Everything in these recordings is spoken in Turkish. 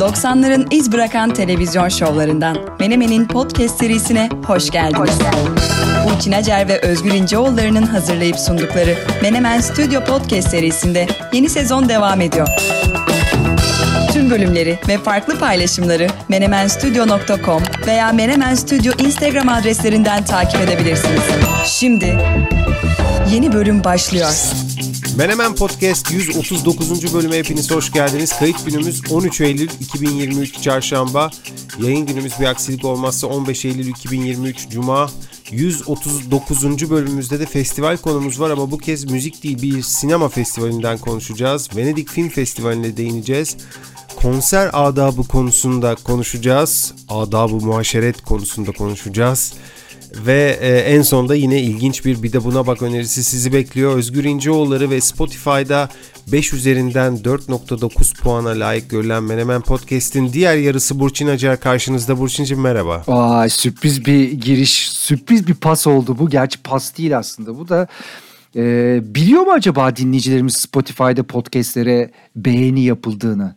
90'ların iz bırakan televizyon şovlarından Menemen'in podcast serisine hoş geldiniz. Burçin Acer ve Özgür İnceoğulları'nın hazırlayıp sundukları Menemen Stüdyo Podcast serisinde yeni sezon devam ediyor. Tüm bölümleri ve farklı paylaşımları menemenstudio.com veya Menemen Studio Instagram adreslerinden takip edebilirsiniz. Şimdi yeni bölüm başlıyor. Menemen Podcast 139. bölüme hepiniz hoş geldiniz. Kayıt günümüz 13 Eylül 2023 Çarşamba. Yayın günümüz bir aksilik olmazsa 15 Eylül 2023 Cuma. 139. bölümümüzde de festival konumuz var ama bu kez müzik değil bir sinema festivalinden konuşacağız. Venedik Film Festivali'ne değineceğiz. Konser adabı konusunda konuşacağız. Adabı muhaşeret konusunda konuşacağız. Ve e, en sonda yine ilginç bir bir de buna bak önerisi sizi bekliyor. Özgür İnceoğulları ve Spotify'da 5 üzerinden 4.9 puana layık görülen Menemen Podcast'in diğer yarısı Burçin Acar karşınızda. Burçin'cim merhaba. Aa, sürpriz bir giriş, sürpriz bir pas oldu bu. Gerçi pas değil aslında bu da. E, biliyor mu acaba dinleyicilerimiz Spotify'da podcastlere beğeni yapıldığını?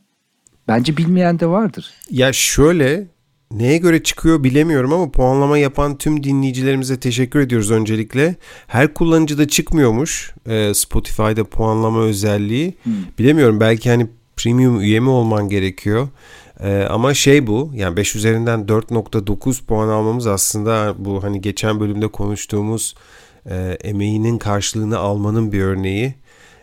Bence bilmeyen de vardır. Ya şöyle neye göre çıkıyor bilemiyorum ama puanlama yapan tüm dinleyicilerimize teşekkür ediyoruz öncelikle. Her kullanıcıda çıkmıyormuş e, Spotify'da puanlama özelliği. Hmm. Bilemiyorum belki hani premium üye mi olman gerekiyor. E, ama şey bu yani 5 üzerinden 4.9 puan almamız aslında bu hani geçen bölümde konuştuğumuz e, emeğinin karşılığını almanın bir örneği.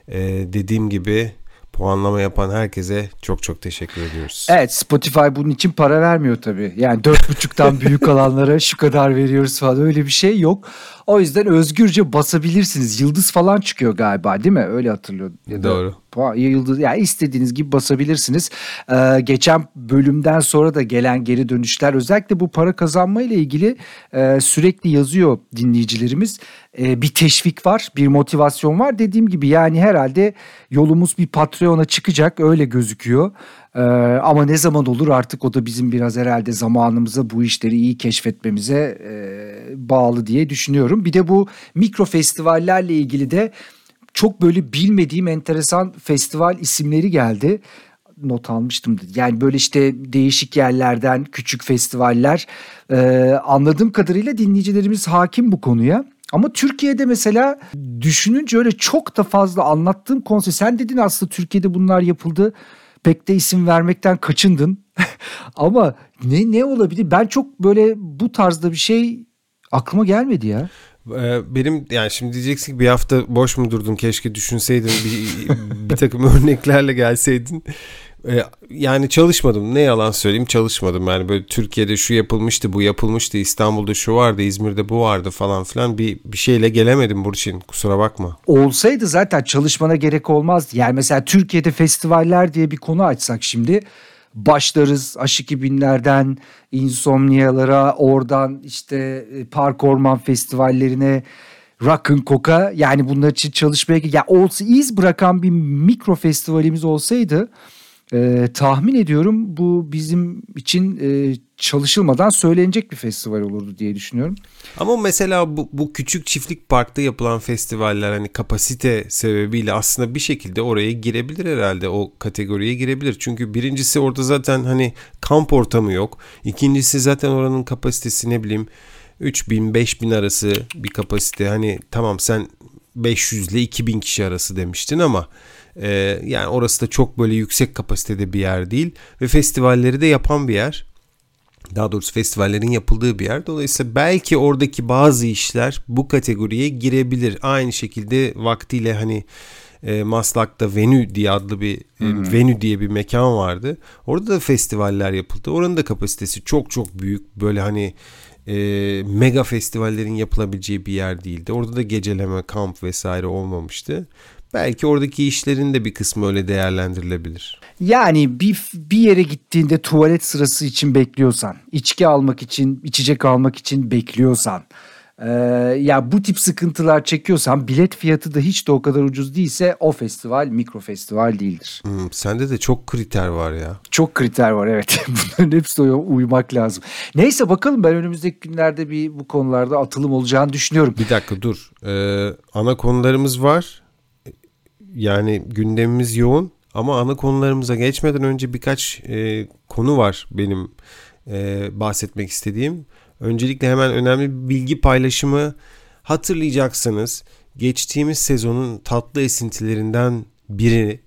E, dediğim gibi puanlama yapan herkese çok çok teşekkür ediyoruz. Evet Spotify bunun için para vermiyor tabii. Yani dört buçuktan büyük alanlara şu kadar veriyoruz falan öyle bir şey yok. O yüzden özgürce basabilirsiniz. Yıldız falan çıkıyor galiba değil mi? Öyle hatırlıyorum. Ya Doğru. Da, yıldız yani istediğiniz gibi basabilirsiniz. Ee, geçen bölümden sonra da gelen geri dönüşler özellikle bu para kazanma ile ilgili e, sürekli yazıyor dinleyicilerimiz. E, bir teşvik var, bir motivasyon var. Dediğim gibi yani herhalde yolumuz bir Patreon'a çıkacak öyle gözüküyor. Ee, ama ne zaman olur artık o da bizim biraz herhalde zamanımıza bu işleri iyi keşfetmemize e, bağlı diye düşünüyorum. Bir de bu mikro festivallerle ilgili de çok böyle bilmediğim enteresan festival isimleri geldi not almıştım. Yani böyle işte değişik yerlerden küçük festivaller. Ee, anladığım kadarıyla dinleyicilerimiz hakim bu konuya. Ama Türkiye'de mesela düşününce öyle çok da fazla anlattığım konser. Sen dedin aslında Türkiye'de bunlar yapıldı pek de isim vermekten kaçındın. Ama ne ne olabilir? Ben çok böyle bu tarzda bir şey aklıma gelmedi ya. Ee, benim yani şimdi diyeceksin ki bir hafta boş mu durdun keşke düşünseydin bir, bir takım örneklerle gelseydin. Ee, yani çalışmadım. Ne yalan söyleyeyim çalışmadım. Yani böyle Türkiye'de şu yapılmıştı bu yapılmıştı İstanbul'da şu vardı İzmir'de bu vardı falan filan bir, bir şeyle gelemedim Burçin. Kusura bakma. Olsaydı zaten çalışmana gerek olmazdı. Yani mesela Türkiye'de festivaller diye bir konu açsak şimdi başlarız aşık binlerden insomniyalara oradan işte e, park orman festivallerine Rock'n Coca yani bunlar için çalışmaya ya olsa iz bırakan bir mikro festivalimiz olsaydı e, tahmin ediyorum bu bizim için e, çalışılmadan söylenecek bir festival olurdu diye düşünüyorum. Ama mesela bu, bu küçük çiftlik parkta yapılan festivaller hani kapasite sebebiyle aslında bir şekilde oraya girebilir herhalde o kategoriye girebilir. Çünkü birincisi orada zaten hani kamp ortamı yok. İkincisi zaten oranın kapasitesi ne bileyim 3000 5000 arası bir kapasite. Hani tamam sen 500 ile 2000 kişi arası demiştin ama ee, yani orası da çok böyle yüksek kapasitede bir yer değil ve festivalleri de yapan bir yer. Daha doğrusu festivallerin yapıldığı bir yer. Dolayısıyla belki oradaki bazı işler bu kategoriye girebilir. Aynı şekilde vaktiyle hani e, Maslak'ta Venü diye adlı bir e, Venü diye bir mekan vardı. Orada da festivaller yapıldı. Oranın da kapasitesi çok çok büyük. Böyle hani e, mega festivallerin yapılabileceği bir yer değildi. Orada da geceleme, kamp vesaire olmamıştı. Belki oradaki işlerin de bir kısmı öyle değerlendirilebilir. Yani bir, bir yere gittiğinde tuvalet sırası için bekliyorsan, içki almak için, içecek almak için bekliyorsan, e, ya bu tip sıkıntılar çekiyorsan bilet fiyatı da hiç de o kadar ucuz değilse o festival mikro festival değildir. Hmm, sende de çok kriter var ya. Çok kriter var evet. Bunların hepsine uymak lazım. Neyse bakalım ben önümüzdeki günlerde bir bu konularda atılım olacağını düşünüyorum. Bir dakika dur. Ee, ana konularımız var yani gündemimiz yoğun Ama ana konularımıza geçmeden önce birkaç e, konu var benim e, bahsetmek istediğim. Öncelikle hemen önemli bir bilgi paylaşımı hatırlayacaksınız. Geçtiğimiz sezonun tatlı esintilerinden biri.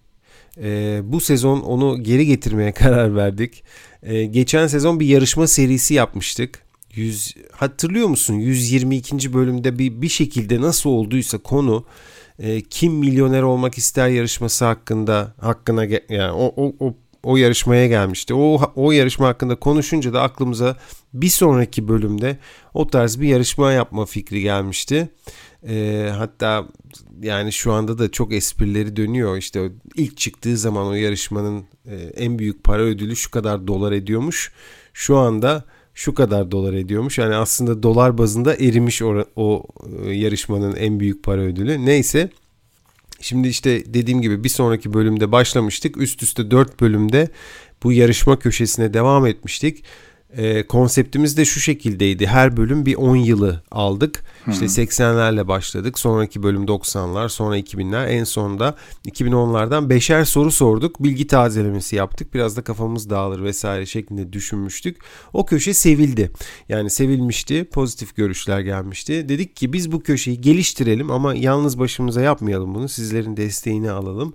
E, bu sezon onu geri getirmeye karar verdik. E, geçen sezon bir yarışma serisi yapmıştık. 100 hatırlıyor musun? 122. bölümde bir bir şekilde nasıl olduysa konu e, kim milyoner olmak ister yarışması hakkında hakkına yani o, o, o o yarışmaya gelmişti. O o yarışma hakkında konuşunca da aklımıza bir sonraki bölümde o tarz bir yarışma yapma fikri gelmişti. E, hatta yani şu anda da çok esprileri dönüyor. İşte ilk çıktığı zaman o yarışmanın e, en büyük para ödülü şu kadar dolar ediyormuş. Şu anda şu kadar dolar ediyormuş. Yani aslında dolar bazında erimiş o, o e, yarışmanın en büyük para ödülü. Neyse. Şimdi işte dediğim gibi bir sonraki bölümde başlamıştık. Üst üste 4 bölümde bu yarışma köşesine devam etmiştik. E, konseptimiz de şu şekildeydi. Her bölüm bir 10 yılı aldık. İşte 80'lerle başladık. Sonraki bölüm 90'lar, sonra 2000'ler. En sonunda 2010'lardan beşer soru sorduk. Bilgi tazelemesi yaptık. Biraz da kafamız dağılır vesaire şeklinde düşünmüştük. O köşe sevildi. Yani sevilmişti. Pozitif görüşler gelmişti. Dedik ki biz bu köşeyi geliştirelim ama yalnız başımıza yapmayalım bunu. Sizlerin desteğini alalım.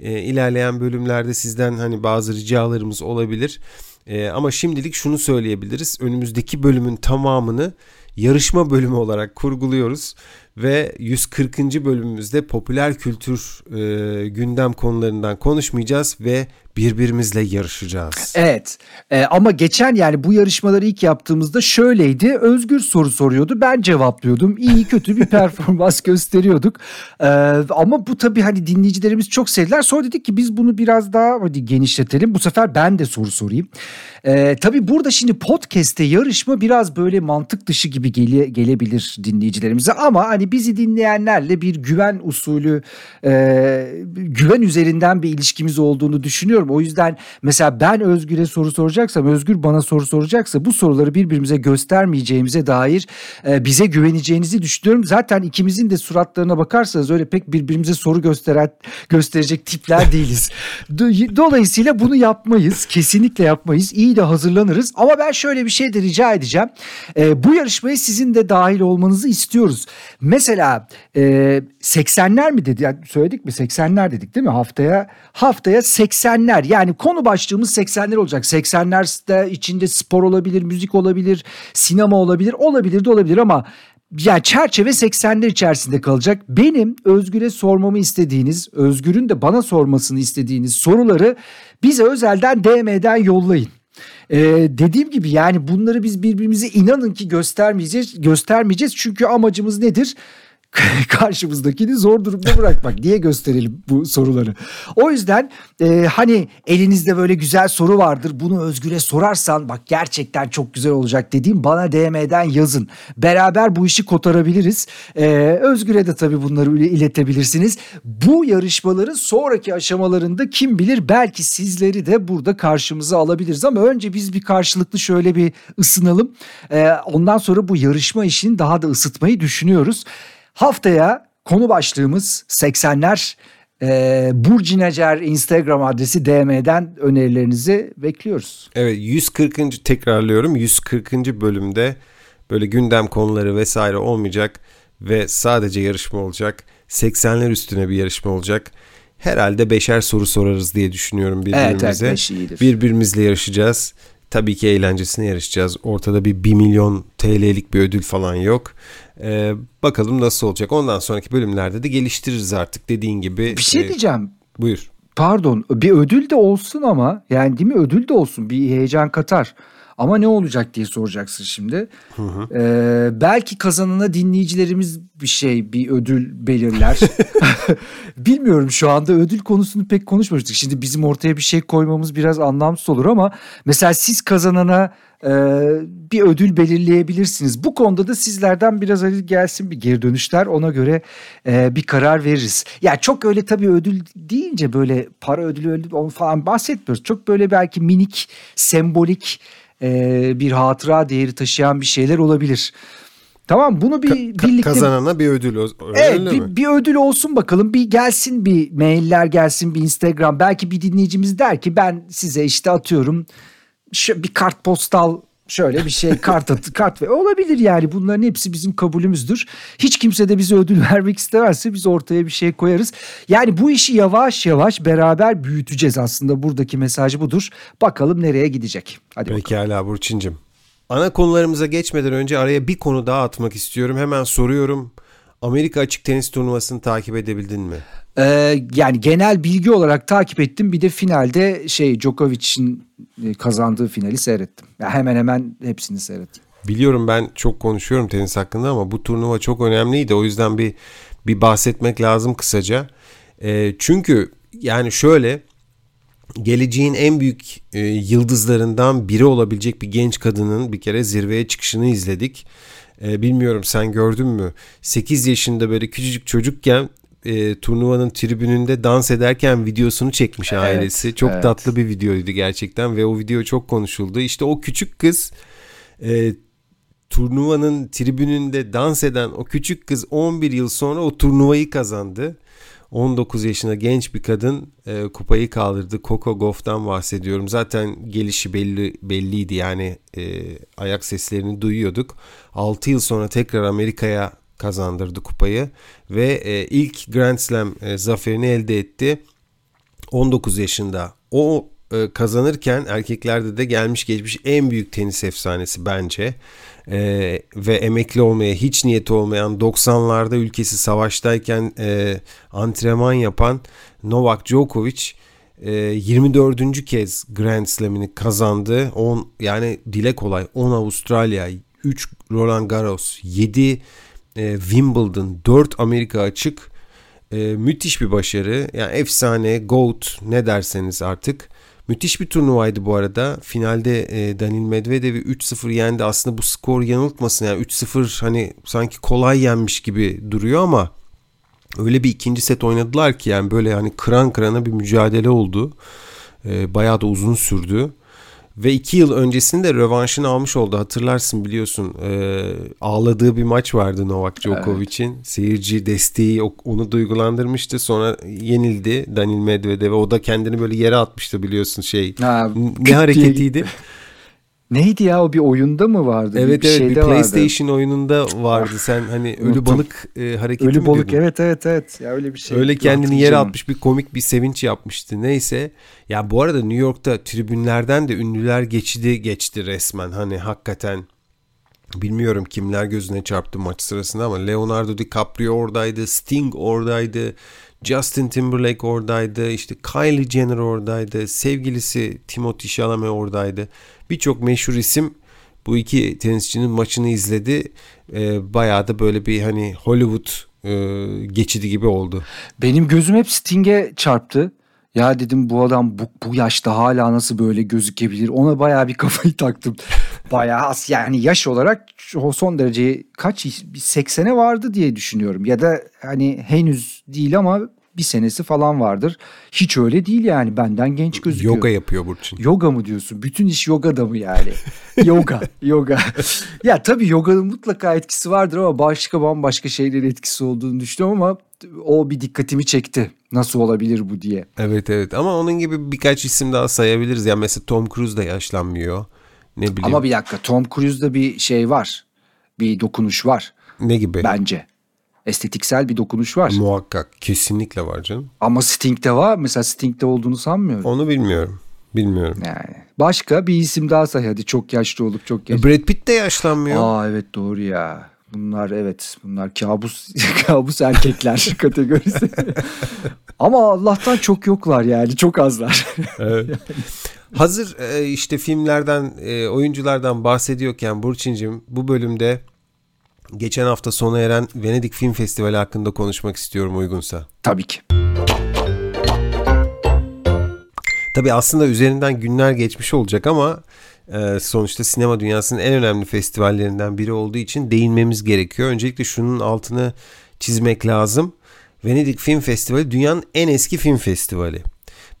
E, ilerleyen bölümlerde sizden hani bazı ricalarımız olabilir. E, ama şimdilik şunu söyleyebiliriz. Önümüzdeki bölümün tamamını yarışma bölümü olarak kurguluyoruz ve 140. bölümümüzde popüler kültür e, gündem konularından konuşmayacağız ve birbirimizle yarışacağız. Evet ee, ama geçen yani bu yarışmaları ilk yaptığımızda şöyleydi. Özgür soru soruyordu ben cevaplıyordum. İyi kötü bir performans gösteriyorduk. Ee, ama bu tabii hani dinleyicilerimiz çok sevdiler. Sonra dedik ki biz bunu biraz daha hadi genişletelim. Bu sefer ben de soru sorayım. Ee, tabii burada şimdi podcast'te yarışma biraz böyle mantık dışı gibi gele, gelebilir dinleyicilerimize. Ama hani bizi dinleyenlerle bir güven usulü e, güven üzerinden bir ilişkimiz olduğunu düşünüyorum. O yüzden mesela ben Özgür'e soru soracaksam Özgür bana soru soracaksa bu soruları birbirimize göstermeyeceğimize dair e, bize güveneceğinizi düşünüyorum. Zaten ikimizin de suratlarına bakarsanız öyle pek birbirimize soru gösteren gösterecek tipler değiliz. Dolayısıyla bunu yapmayız. Kesinlikle yapmayız. İyi de hazırlanırız. Ama ben şöyle bir şey de rica edeceğim. E, bu yarışmaya sizin de dahil olmanızı istiyoruz. Mesela e, 80'ler mi dedi? Yani söyledik mi? 80'ler dedik değil mi? Haftaya haftaya 80'ler. Yani konu başlığımız 80'ler olacak. 80'ler içinde spor olabilir, müzik olabilir, sinema olabilir, olabilir de olabilir ama yani çerçeve 80'ler içerisinde kalacak. Benim Özgür'e sormamı istediğiniz, Özgür'ün de bana sormasını istediğiniz soruları bize özelden DM'den yollayın. Ee, dediğim gibi yani bunları biz birbirimize inanın ki göstermeyeceğiz. Göstermeyeceğiz çünkü amacımız nedir? karşımızdakini zor durumda bırakmak diye gösterelim bu soruları. O yüzden e, hani elinizde böyle güzel soru vardır bunu Özgür'e sorarsan bak gerçekten çok güzel olacak dediğim bana DM'den yazın. Beraber bu işi kotarabiliriz. E, Özgür'e de tabii bunları iletebilirsiniz. Bu yarışmaların sonraki aşamalarında kim bilir belki sizleri de burada karşımıza alabiliriz ama önce biz bir karşılıklı şöyle bir ısınalım. E, ondan sonra bu yarışma işini daha da ısıtmayı düşünüyoruz. Haftaya konu başlığımız 80'ler. Ee, Burcin Acer Instagram adresi DM'den önerilerinizi bekliyoruz. Evet 140. tekrarlıyorum 140. bölümde böyle gündem konuları vesaire olmayacak ve sadece yarışma olacak. 80'ler üstüne bir yarışma olacak. Herhalde beşer soru sorarız diye düşünüyorum birbirimize. Evet, evet, Birbirimizle yarışacağız. Tabii ki eğlencesine yarışacağız. Ortada bir 1 milyon TL'lik bir ödül falan yok. Ee, bakalım nasıl olacak. Ondan sonraki bölümlerde de geliştiririz artık dediğin gibi. Bir şey ee, diyeceğim. Buyur. Pardon bir ödül de olsun ama yani değil mi ödül de olsun bir heyecan katar. Ama ne olacak diye soracaksın şimdi. Hı hı. Ee, belki kazanana dinleyicilerimiz bir şey, bir ödül belirler. Bilmiyorum şu anda ödül konusunu pek konuşmamıştık. Şimdi bizim ortaya bir şey koymamız biraz anlamsız olur ama mesela siz kazanana e, bir ödül belirleyebilirsiniz. Bu konuda da sizlerden biraz hadi gelsin bir geri dönüşler ona göre e, bir karar veririz. Ya çok öyle tabii ödül deyince böyle para ödülü ödül falan bahsetmiyoruz. Çok böyle belki minik, sembolik e, bir hatıra değeri taşıyan bir şeyler olabilir. Tamam bunu bir Ka- birlikte kazanana bir ödül öyle Evet mi? bir, bir ödül olsun bakalım bir gelsin bir mailler gelsin bir Instagram belki bir dinleyicimiz der ki ben size işte atıyorum şu, bir kart postal şöyle bir şey kart at, kart ve olabilir yani bunların hepsi bizim kabulümüzdür. Hiç kimse de bize ödül vermek istemezse biz ortaya bir şey koyarız. Yani bu işi yavaş yavaş beraber büyüteceğiz aslında buradaki mesaj budur. Bakalım nereye gidecek. Hadi bakalım. Pekala Burçin'cim. Ana konularımıza geçmeden önce araya bir konu daha atmak istiyorum. Hemen soruyorum. Amerika Açık Tenis Turnuvası'nı takip edebildin mi? Ee, yani genel bilgi olarak takip ettim. Bir de finalde şey Djokovic'in e, kazandığı finali seyrettim. Ya hemen hemen hepsini seyrettim. Biliyorum ben çok konuşuyorum tenis hakkında ama bu turnuva çok önemliydi. O yüzden bir bir bahsetmek lazım kısaca. E, çünkü yani şöyle geleceğin en büyük e, yıldızlarından biri olabilecek bir genç kadının bir kere zirveye çıkışını izledik. E, bilmiyorum sen gördün mü? 8 yaşında böyle küçücük çocukken e, turnuvanın tribününde dans ederken videosunu çekmiş Evet, ailesi. Çok evet. tatlı bir videoydu gerçekten ve o video çok konuşuldu. İşte o küçük kız e, turnuvanın tribününde dans eden o küçük kız 11 yıl sonra o turnuvayı kazandı. 19 yaşında genç bir kadın e, kupayı kaldırdı. Coco Gauff'tan bahsediyorum. Zaten gelişi belli belliydi yani e, ayak seslerini duyuyorduk. 6 yıl sonra tekrar Amerika'ya kazandırdı kupayı ve e, ilk Grand Slam e, zaferini elde etti. 19 yaşında. O e, kazanırken erkeklerde de gelmiş geçmiş en büyük tenis efsanesi bence. E, ve emekli olmaya hiç niyeti olmayan 90'larda ülkesi savaştayken e, antrenman yapan Novak Djokovic e, 24. kez Grand Slam'ini kazandı. 10 yani dile kolay 10 Avustralya, 3 Roland Garros, 7 e, Wimbledon, 4 Amerika açık. E, müthiş bir başarı. Yani efsane, GOAT ne derseniz artık. Müthiş bir turnuvaydı bu arada. Finalde e, Danil Medvedev'i 3-0 yendi. Aslında bu skor yanıltmasın. Yani 3-0 hani sanki kolay yenmiş gibi duruyor ama öyle bir ikinci set oynadılar ki yani böyle hani kıran kırana bir mücadele oldu. E, bayağı da uzun sürdü. Ve iki yıl öncesinde rövanşını almış oldu. Hatırlarsın biliyorsun e, ağladığı bir maç vardı Novak Djokovic'in. Seyirci desteği onu duygulandırmıştı. Sonra yenildi Danil Medvedev'e. O da kendini böyle yere atmıştı biliyorsun şey. Ha, ne hareketiydi? Neydi ya o bir oyunda mı vardı? evet bir evet bir vardı. PlayStation oyununda vardı. Sen hani ölü balık e, hareketi Ölü balık diyordun? evet evet evet. Ya öyle bir şey. Öyle kendini yere atmış bir komik bir sevinç yapmıştı. Neyse. Ya bu arada New York'ta tribünlerden de ünlüler geçidi geçti resmen. Hani hakikaten bilmiyorum kimler gözüne çarptı maç sırasında ama Leonardo DiCaprio oradaydı, Sting oradaydı, Justin Timberlake oradaydı, işte Kylie Jenner oradaydı, sevgilisi Timothy Chalamet oradaydı. Birçok meşhur isim bu iki tenisçinin maçını izledi. Ee, bayağı da böyle bir hani Hollywood e, geçidi gibi oldu. Benim gözüm hep Sting'e çarptı. Ya dedim bu adam bu, bu yaşta hala nasıl böyle gözükebilir? Ona bayağı bir kafayı taktım. Bayağı az yani yaş olarak son derece kaç 80'e vardı diye düşünüyorum. Ya da hani henüz değil ama bir senesi falan vardır. Hiç öyle değil yani benden genç gözüküyor. Yoga yapıyor Burçin. Yoga mı diyorsun? Bütün iş yogada mı yani? yoga, yoga. ya tabii yoganın mutlaka etkisi vardır ama başka bambaşka şeylerin etkisi olduğunu düşünüyorum ama o bir dikkatimi çekti. Nasıl olabilir bu diye. Evet evet ama onun gibi birkaç isim daha sayabiliriz. Yani mesela Tom Cruise da yaşlanmıyor. Ne bileyim. Ama bir dakika Tom Cruise'da bir şey var. Bir dokunuş var ne gibi? bence. Estetiksel bir dokunuş var. Muhakkak kesinlikle var canım. Ama Sting'de var. Mesela Sting'de olduğunu sanmıyorum. Onu bilmiyorum. Bilmiyorum. Yani başka bir isim daha say hadi çok yaşlı olup çok genç. Brad Pitt de yaşlanmıyor. Aa evet doğru ya. Bunlar evet bunlar kabus kabus erkekler kategorisi. Ama Allah'tan çok yoklar yani çok azlar. Evet. Hazır e, işte filmlerden, e, oyunculardan bahsediyorken Burçin'cim bu bölümde geçen hafta sona eren Venedik Film Festivali hakkında konuşmak istiyorum uygunsa. Tabii ki. Tabii aslında üzerinden günler geçmiş olacak ama e, sonuçta sinema dünyasının en önemli festivallerinden biri olduğu için değinmemiz gerekiyor. Öncelikle şunun altını çizmek lazım. Venedik Film Festivali dünyanın en eski film festivali.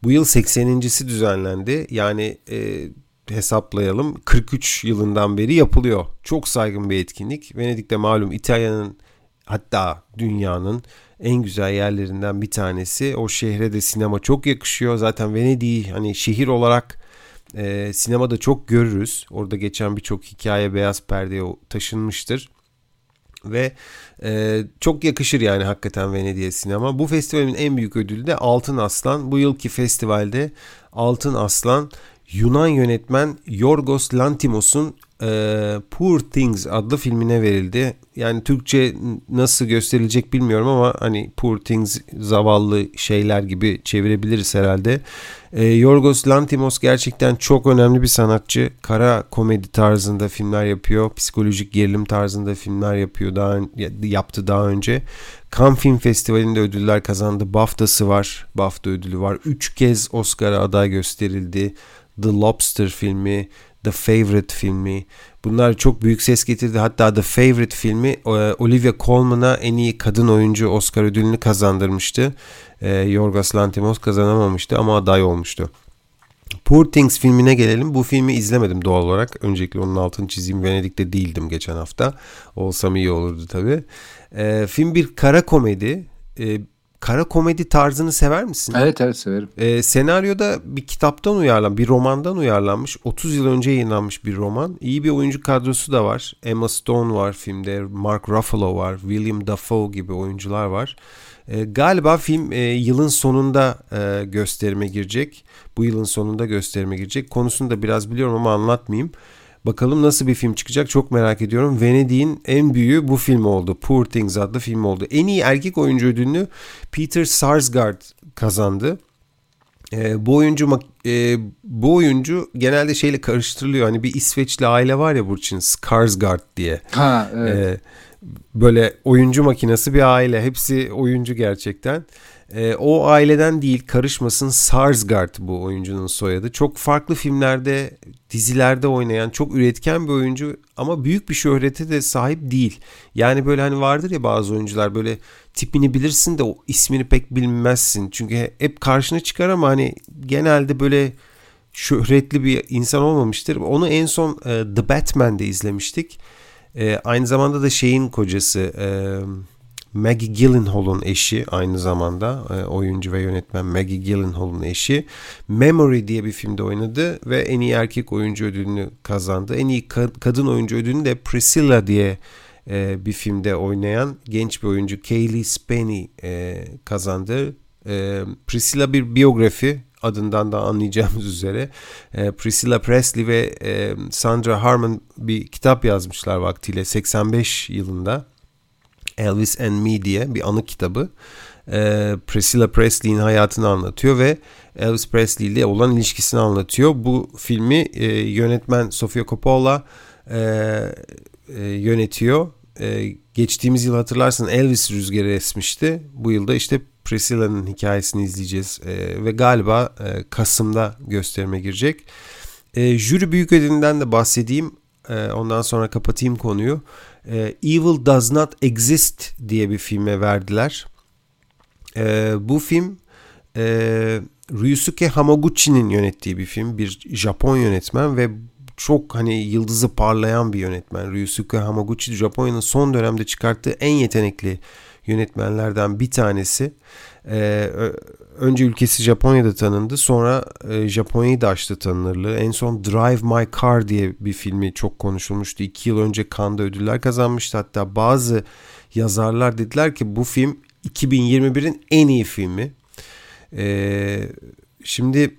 Bu yıl 80.si düzenlendi. Yani e, hesaplayalım 43 yılından beri yapılıyor. Çok saygın bir etkinlik. Venedik'te malum İtalya'nın hatta dünyanın en güzel yerlerinden bir tanesi. O şehre de sinema çok yakışıyor. Zaten Venedik'i hani şehir olarak e, sinemada çok görürüz. Orada geçen birçok hikaye beyaz perdeye taşınmıştır. Ve e, çok yakışır yani hakikaten Venedik'e sinema. Bu festivalin en büyük ödülü de Altın Aslan. Bu yılki festivalde Altın Aslan Yunan yönetmen Yorgos Lantimos'un e, Poor Things adlı filmine verildi. Yani Türkçe nasıl gösterilecek bilmiyorum ama hani Poor Things zavallı şeyler gibi çevirebiliriz herhalde. E, Yorgos Lantimos gerçekten çok önemli bir sanatçı. Kara komedi tarzında filmler yapıyor. Psikolojik gerilim tarzında filmler yapıyor. Daha yaptı daha önce. Cannes Film Festivali'nde ödüller kazandı. BAFTA'sı var. BAFTA ödülü var. Üç kez Oscar'a aday gösterildi. The Lobster filmi, The Favorite filmi. Bunlar çok büyük ses getirdi. Hatta The Favorite filmi e, Olivia Colman'a en iyi kadın oyuncu Oscar ödülünü kazandırmıştı. E, Yorgos Lanthimos kazanamamıştı ama aday olmuştu. Poor Things filmine gelelim. Bu filmi izlemedim doğal olarak. Öncelikle onun altını çizeyim. Venedik'te değildim geçen hafta. Olsam iyi olurdu tabii. E, film bir kara komedi. E, kara komedi tarzını sever misin? Evet evet severim. E, senaryoda bir kitaptan uyarlan, bir romandan uyarlanmış. 30 yıl önce yayınlanmış bir roman. İyi bir oyuncu kadrosu da var. Emma Stone var filmde, Mark Ruffalo var, William Dafoe gibi oyuncular var. E, galiba film e, yılın sonunda e, gösterime girecek. Bu yılın sonunda gösterime girecek. Konusunu da biraz biliyorum ama anlatmayayım. Bakalım nasıl bir film çıkacak çok merak ediyorum. Venedik'in en büyüğü bu film oldu. Poor Things adlı film oldu. En iyi erkek oyuncu ödülünü Peter Sarsgaard kazandı. E, bu oyuncu e, bu oyuncu genelde şeyle karıştırılıyor. Hani bir İsveçli aile var ya Burçin Skarsgård diye. Ha evet. E, böyle oyuncu makinesi bir aile. Hepsi oyuncu gerçekten. E, o aileden değil karışmasın Sarsgaard bu oyuncunun soyadı. Çok farklı filmlerde, dizilerde oynayan çok üretken bir oyuncu ama büyük bir şöhrete de sahip değil. Yani böyle hani vardır ya bazı oyuncular böyle tipini bilirsin de o ismini pek bilmezsin. Çünkü hep karşına çıkar ama hani genelde böyle şöhretli bir insan olmamıştır. Onu en son e, The Batman'de izlemiştik. E, aynı zamanda da şeyin kocası... E, Maggie Gyllenhaal'ın eşi aynı zamanda e, oyuncu ve yönetmen Maggie Gyllenhaal'ın eşi Memory diye bir filmde oynadı ve en iyi erkek oyuncu ödülünü kazandı. En iyi kadın oyuncu ödülünü de Priscilla diye e, bir filmde oynayan genç bir oyuncu Kaylee Spenny e, kazandı. Priscilla bir biyografi adından da anlayacağımız üzere Priscilla Presley ve Sandra Harmon bir kitap yazmışlar vaktiyle 85 yılında. Elvis and Me diye bir anı kitabı. E, Priscilla Presley'in hayatını anlatıyor ve Elvis Presley ile olan ilişkisini anlatıyor. Bu filmi e, yönetmen Sofia Coppola e, e, yönetiyor. E, geçtiğimiz yıl hatırlarsın Elvis rüzgarı esmişti. Bu yılda işte Priscilla'nın hikayesini izleyeceğiz e, ve galiba e, Kasım'da gösterime girecek. E, jüri büyük ödülünden de bahsedeyim. E, ondan sonra kapatayım konuyu e, Evil Does Not Exist diye bir filme verdiler. E, bu film e, Ryusuke Hamaguchi'nin yönettiği bir film. Bir Japon yönetmen ve çok hani yıldızı parlayan bir yönetmen. Ryusuke Hamaguchi Japonya'nın son dönemde çıkarttığı en yetenekli yönetmenlerden bir tanesi. Ee, önce ülkesi Japonya'da tanındı. Sonra e, Japonya'yı da açtı tanınırlığı. En son Drive My Car diye bir filmi çok konuşulmuştu. İki yıl önce Cannes'da ödüller kazanmıştı. Hatta bazı yazarlar dediler ki bu film 2021'in en iyi filmi. Ee, şimdi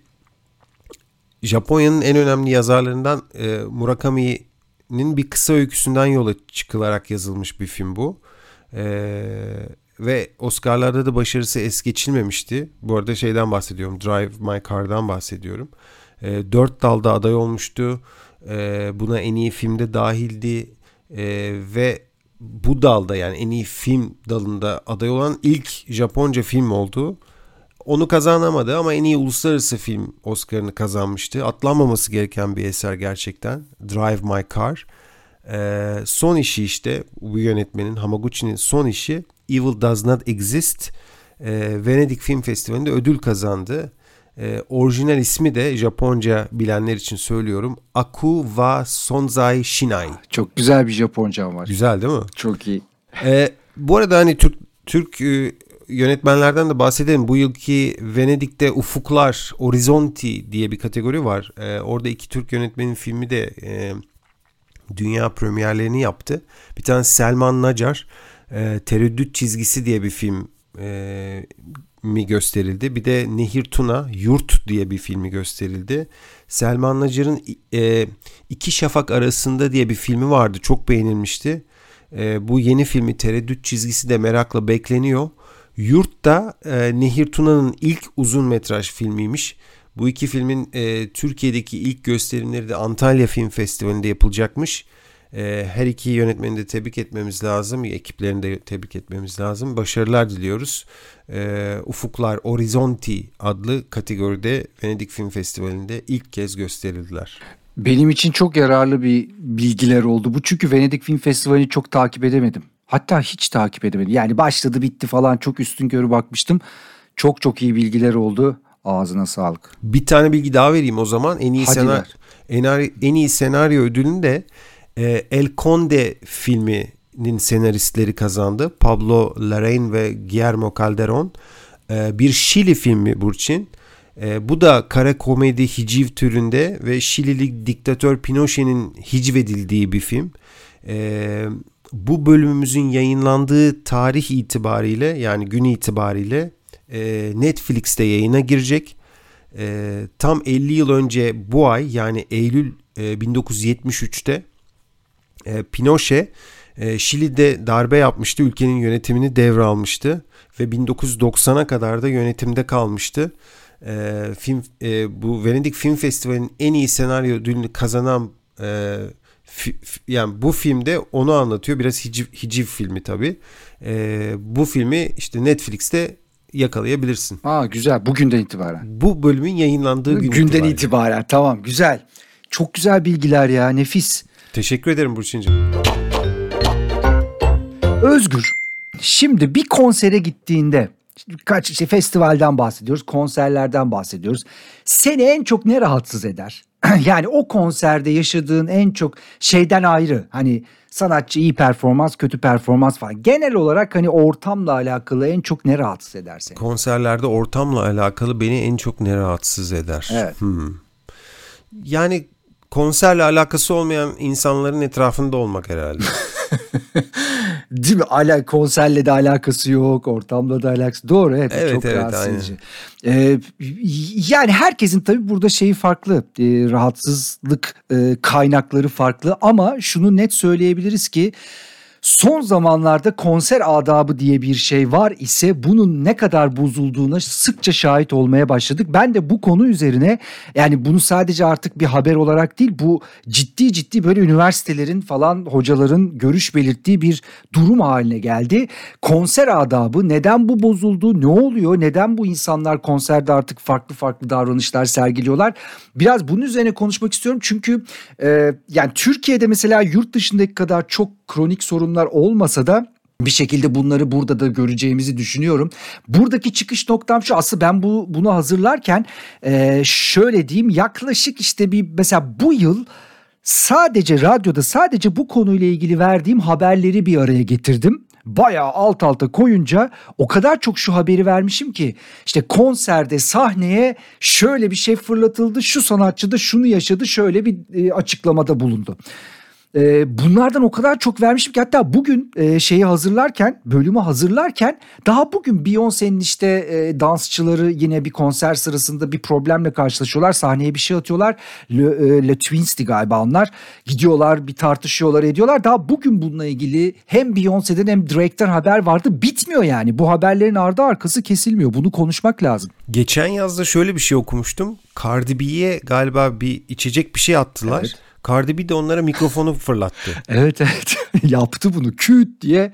Japonya'nın en önemli yazarlarından e, Murakami'nin bir kısa öyküsünden yola çıkılarak yazılmış bir film bu. Ee, ve Oscar'larda da başarısı es geçilmemişti. Bu arada şeyden bahsediyorum. Drive My Car'dan bahsediyorum. E, dört dalda aday olmuştu. E, buna en iyi filmde dahildi. E, ve bu dalda yani en iyi film dalında aday olan ilk Japonca film oldu. Onu kazanamadı ama en iyi uluslararası film Oscar'ını kazanmıştı. Atlanmaması gereken bir eser gerçekten. Drive My Car. Ee, son işi işte bu yönetmenin Hamaguchi'nin son işi Evil Does Not Exist. Ee, Venedik Film Festivali'nde ödül kazandı. E, orijinal ismi de Japonca bilenler için söylüyorum. Aku wa Sonzai Shinai. Çok güzel bir Japonca var. Güzel değil mi? Çok iyi. E, bu arada hani Türk Türk e, yönetmenlerden de bahsedelim. Bu yılki Venedik'te Ufuklar, Horizonti diye bir kategori var. E, orada iki Türk yönetmenin filmi de e, dünya premierlerini yaptı. Bir tane Selman Nacar, e, Tereddüt Çizgisi diye bir film e, mi gösterildi. Bir de Nehir Tuna, Yurt diye bir filmi gösterildi. Selman Nacar'ın e, İki Şafak Arasında diye bir filmi vardı. Çok beğenilmişti. E, bu yeni filmi Tereddüt Çizgisi de merakla bekleniyor. Yurt da e, Nehir Tuna'nın ilk uzun metraj filmiymiş. Bu iki filmin e, Türkiye'deki ilk gösterimleri de Antalya Film Festivali'nde yapılacakmış. E, her iki yönetmeni de tebrik etmemiz lazım. Ekiplerini de tebrik etmemiz lazım. Başarılar diliyoruz. E, Ufuklar Horizonti adlı kategoride Venedik Film Festivali'nde ilk kez gösterildiler. Benim için çok yararlı bir bilgiler oldu. Bu çünkü Venedik Film Festivali'ni çok takip edemedim. Hatta hiç takip edemedim. Yani başladı bitti falan çok üstün körü bakmıştım. Çok çok iyi bilgiler oldu. Ağzına sağlık. Bir tane bilgi daha vereyim o zaman. En iyi senaryo en, en iyi senaryo ödülünü de e, El Conde filminin senaristleri kazandı. Pablo Larraín ve Guillermo Calderón. E, bir Şili filmi Burçin. E, bu da kara komedi hiciv türünde ve Şilili diktatör Pinochet'in hicvedildiği bir film. E, bu bölümümüzün yayınlandığı tarih itibariyle yani gün itibariyle e, Netflix'te yayına girecek. E, tam 50 yıl önce bu ay yani Eylül e, 1973'te e, Pinochet e, Şili'de darbe yapmıştı. Ülkenin yönetimini devralmıştı ve 1990'a kadar da yönetimde kalmıştı. E, film e, bu Venedik Film Festivali'nin en iyi senaryo ödülünü kazanan e, fi, yani bu filmde onu anlatıyor. Biraz hiciv, hiciv filmi tabii. E, bu filmi işte Netflix'te yakalayabilirsin. Aa güzel. Bugünden itibaren. Bu bölümün yayınlandığı gün Günden itibaren. itibaren. Tamam güzel. Çok güzel bilgiler ya. Nefis. Teşekkür ederim Burçin'cim. Özgür. Şimdi bir konsere gittiğinde kaç işte festivalden bahsediyoruz, konserlerden bahsediyoruz. Seni en çok ne rahatsız eder? yani o konserde yaşadığın en çok şeyden ayrı. Hani sanatçı iyi performans, kötü performans falan. Genel olarak hani ortamla alakalı en çok ne rahatsız eder seni? Konserlerde ortamla alakalı beni en çok ne rahatsız eder? Evet. Hmm. Yani konserle alakası olmayan insanların etrafında olmak herhalde. Değil mi? Ala, konserle de alakası yok, ortamla da alakası. Doğru evet, evet çok evet, rahatsız edici. Ee, yani herkesin tabii burada şeyi farklı. E, rahatsızlık e, kaynakları farklı ama şunu net söyleyebiliriz ki Son zamanlarda konser adabı diye bir şey var ise bunun ne kadar bozulduğuna sıkça şahit olmaya başladık. Ben de bu konu üzerine yani bunu sadece artık bir haber olarak değil bu ciddi ciddi böyle üniversitelerin falan hocaların görüş belirttiği bir durum haline geldi. Konser adabı neden bu bozuldu? Ne oluyor? Neden bu insanlar konserde artık farklı farklı davranışlar sergiliyorlar? Biraz bunun üzerine konuşmak istiyorum çünkü e, yani Türkiye'de mesela yurt dışındaki kadar çok kronik sorunlar olmasa da bir şekilde bunları burada da göreceğimizi düşünüyorum. Buradaki çıkış noktam şu aslında ben bu bunu hazırlarken e, şöyle diyeyim yaklaşık işte bir mesela bu yıl sadece radyoda sadece bu konuyla ilgili verdiğim haberleri bir araya getirdim. Bayağı alt alta koyunca o kadar çok şu haberi vermişim ki işte konserde sahneye şöyle bir şey fırlatıldı şu sanatçı da şunu yaşadı şöyle bir e, açıklamada bulundu. E, bunlardan o kadar çok vermişim ki hatta bugün e, şeyi hazırlarken bölümü hazırlarken daha bugün Beyoncé'nin işte e, dansçıları yine bir konser sırasında bir problemle karşılaşıyorlar. Sahneye bir şey atıyorlar. Le, e, Le Twins'ti galiba onlar. Gidiyorlar bir tartışıyorlar ediyorlar. Daha bugün bununla ilgili hem Beyoncé'den hem Drake'den haber vardı. Bitmiyor yani. Bu haberlerin ardı arkası kesilmiyor. Bunu konuşmak lazım. Geçen yazda şöyle bir şey okumuştum. Cardi B'ye galiba bir içecek bir şey attılar. Evet. Cardi B de onlara mikrofonu fırlattı. evet evet yaptı bunu küt diye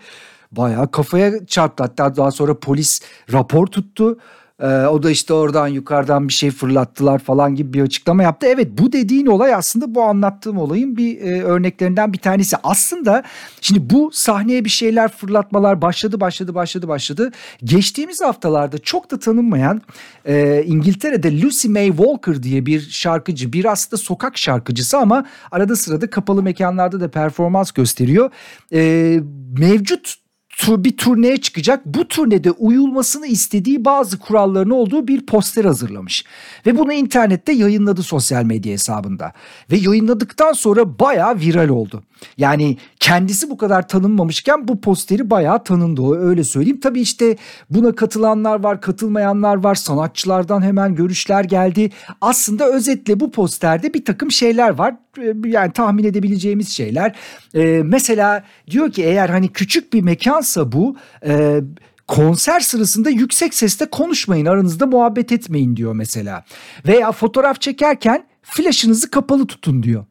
bayağı kafaya çarptı. Hatta daha sonra polis rapor tuttu. Ee, o da işte oradan yukarıdan bir şey fırlattılar falan gibi bir açıklama yaptı. Evet bu dediğin olay aslında bu anlattığım olayın bir e, örneklerinden bir tanesi. Aslında şimdi bu sahneye bir şeyler fırlatmalar başladı başladı başladı başladı. Geçtiğimiz haftalarda çok da tanınmayan e, İngiltere'de Lucy May Walker diye bir şarkıcı bir aslında sokak şarkıcısı ama arada sırada kapalı mekanlarda da performans gösteriyor. E, mevcut bir turneye çıkacak. Bu turnede uyulmasını istediği bazı kuralların olduğu bir poster hazırlamış. Ve bunu internette yayınladı sosyal medya hesabında. Ve yayınladıktan sonra bayağı viral oldu. Yani kendisi bu kadar tanınmamışken bu posteri bayağı tanındı öyle söyleyeyim. Tabii işte buna katılanlar var, katılmayanlar var. Sanatçılardan hemen görüşler geldi. Aslında özetle bu posterde bir takım şeyler var. Ee, yani tahmin edebileceğimiz şeyler. Ee, mesela diyor ki eğer hani küçük bir mekansa bu... E, konser sırasında yüksek sesle konuşmayın aranızda muhabbet etmeyin diyor mesela. Veya fotoğraf çekerken flaşınızı kapalı tutun diyor.